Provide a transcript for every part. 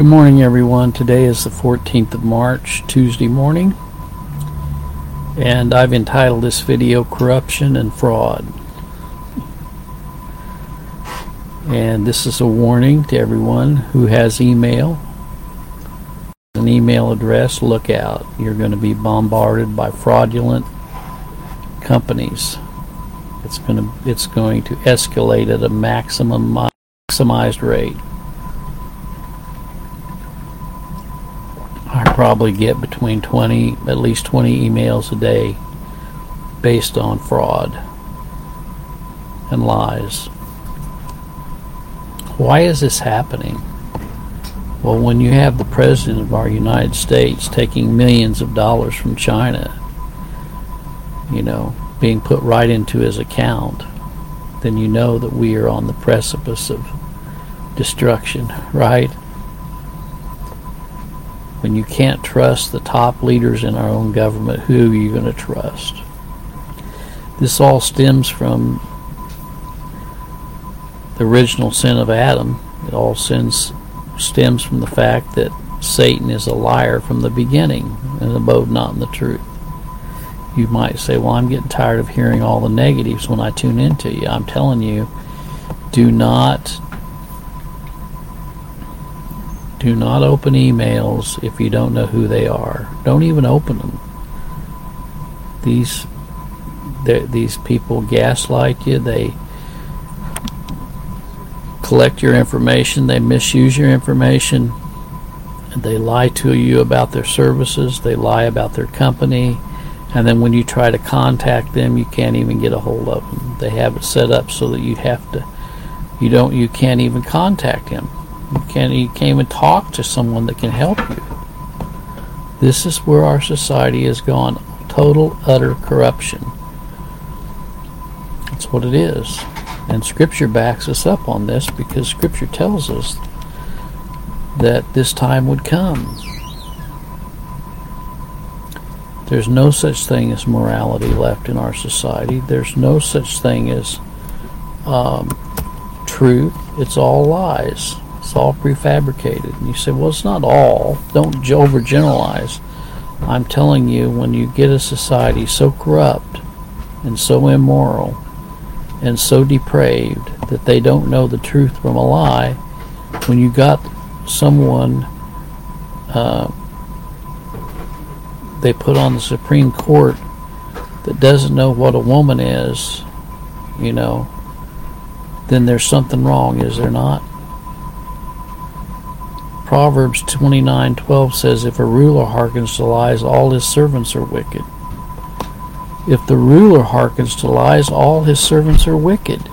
Good morning, everyone. Today is the 14th of March, Tuesday morning, and I've entitled this video Corruption and Fraud. And this is a warning to everyone who has email. An email address, look out. You're going to be bombarded by fraudulent companies. It's going to it's going to escalate at a maximum maximized rate. I probably get between 20, at least 20 emails a day based on fraud and lies. Why is this happening? Well, when you have the President of our United States taking millions of dollars from China, you know, being put right into his account, then you know that we are on the precipice of destruction, right? When you can't trust the top leaders in our own government, who are you going to trust? This all stems from the original sin of Adam. It all sins, stems from the fact that Satan is a liar from the beginning and abode not in the truth. You might say, Well, I'm getting tired of hearing all the negatives when I tune into you. I'm telling you, do not do not open emails if you don't know who they are. Don't even open them. These these people gaslight you. They collect your information. They misuse your information. They lie to you about their services. They lie about their company. And then when you try to contact them, you can't even get a hold of them. They have it set up so that you have to, you don't, you can't even contact him. You can't, you can't even talk to someone that can help you. This is where our society has gone total, utter corruption. That's what it is. And Scripture backs us up on this because Scripture tells us that this time would come. There's no such thing as morality left in our society. There's no such thing as um, truth. It's all lies. It's all prefabricated. And you say, well, it's not all. Don't overgeneralize. I'm telling you, when you get a society so corrupt and so immoral and so depraved that they don't know the truth from a lie, when you got someone uh, they put on the Supreme Court that doesn't know what a woman is, you know, then there's something wrong, is there not? Proverbs 29:12 says, "If a ruler hearkens to lies, all his servants are wicked." If the ruler hearkens to lies, all his servants are wicked.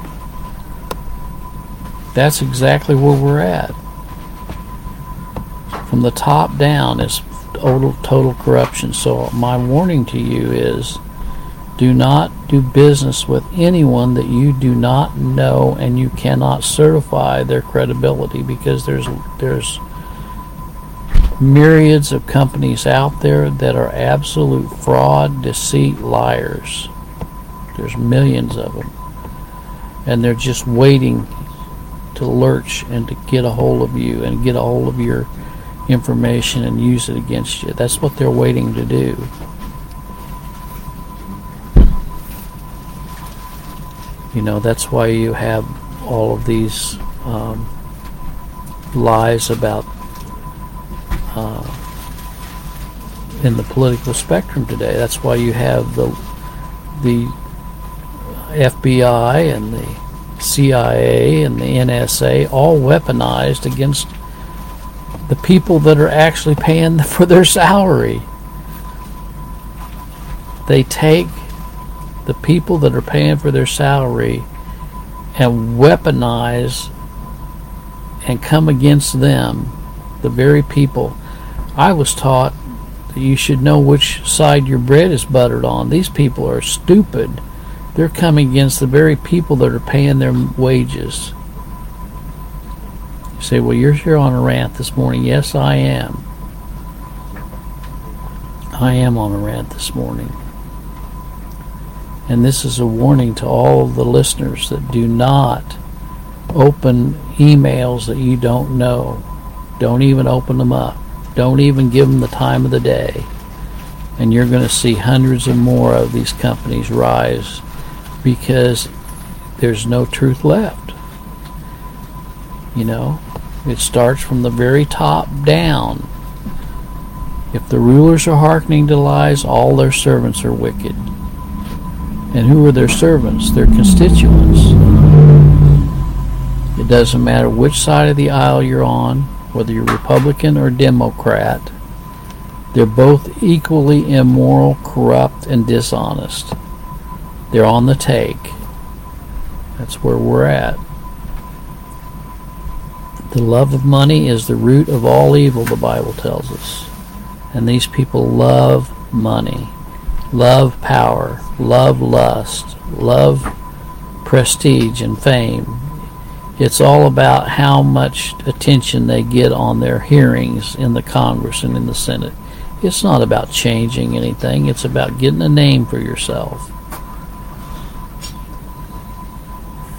That's exactly where we're at. From the top down, it's total, total corruption. So my warning to you is, do not do business with anyone that you do not know and you cannot certify their credibility because there's there's myriads of companies out there that are absolute fraud, deceit, liars. There's millions of them. And they're just waiting to lurch and to get a hold of you and get a hold of your information and use it against you. That's what they're waiting to do. You know, that's why you have all of these um, lies about uh, in the political spectrum today. That's why you have the the FBI and the CIA and the NSA all weaponized against the people that are actually paying for their salary. They take the people that are paying for their salary and weaponize and come against them, the very people I was taught that you should know which side your bread is buttered on. These people are stupid. They're coming against the very people that are paying their wages. You say, well, you're here on a rant this morning. Yes, I am. I am on a rant this morning. And this is a warning to all of the listeners that do not open emails that you don't know Don't even open them up. Don't even give them the time of the day. And you're going to see hundreds and more of these companies rise because there's no truth left. You know, it starts from the very top down. If the rulers are hearkening to lies, all their servants are wicked. And who are their servants? Their constituents. It doesn't matter which side of the aisle you're on, whether you're Republican or Democrat, they're both equally immoral, corrupt, and dishonest. They're on the take. That's where we're at. The love of money is the root of all evil, the Bible tells us. And these people love money, love power, love lust, love prestige and fame. It's all about how much attention they get on their hearings in the Congress and in the Senate. It's not about changing anything, it's about getting a name for yourself.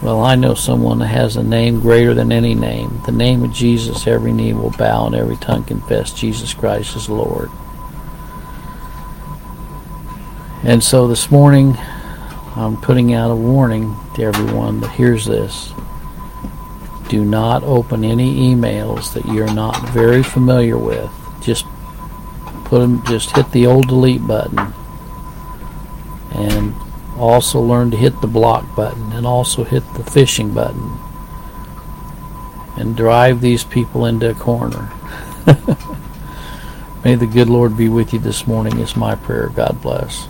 Well, I know someone that has a name greater than any name. The name of Jesus, every knee will bow and every tongue confess Jesus Christ is Lord. And so this morning, I'm putting out a warning to everyone that hears this. Do not open any emails that you're not very familiar with. Just put them, just hit the old delete button. And also learn to hit the block button and also hit the phishing button and drive these people into a corner. May the good Lord be with you this morning is my prayer. God bless.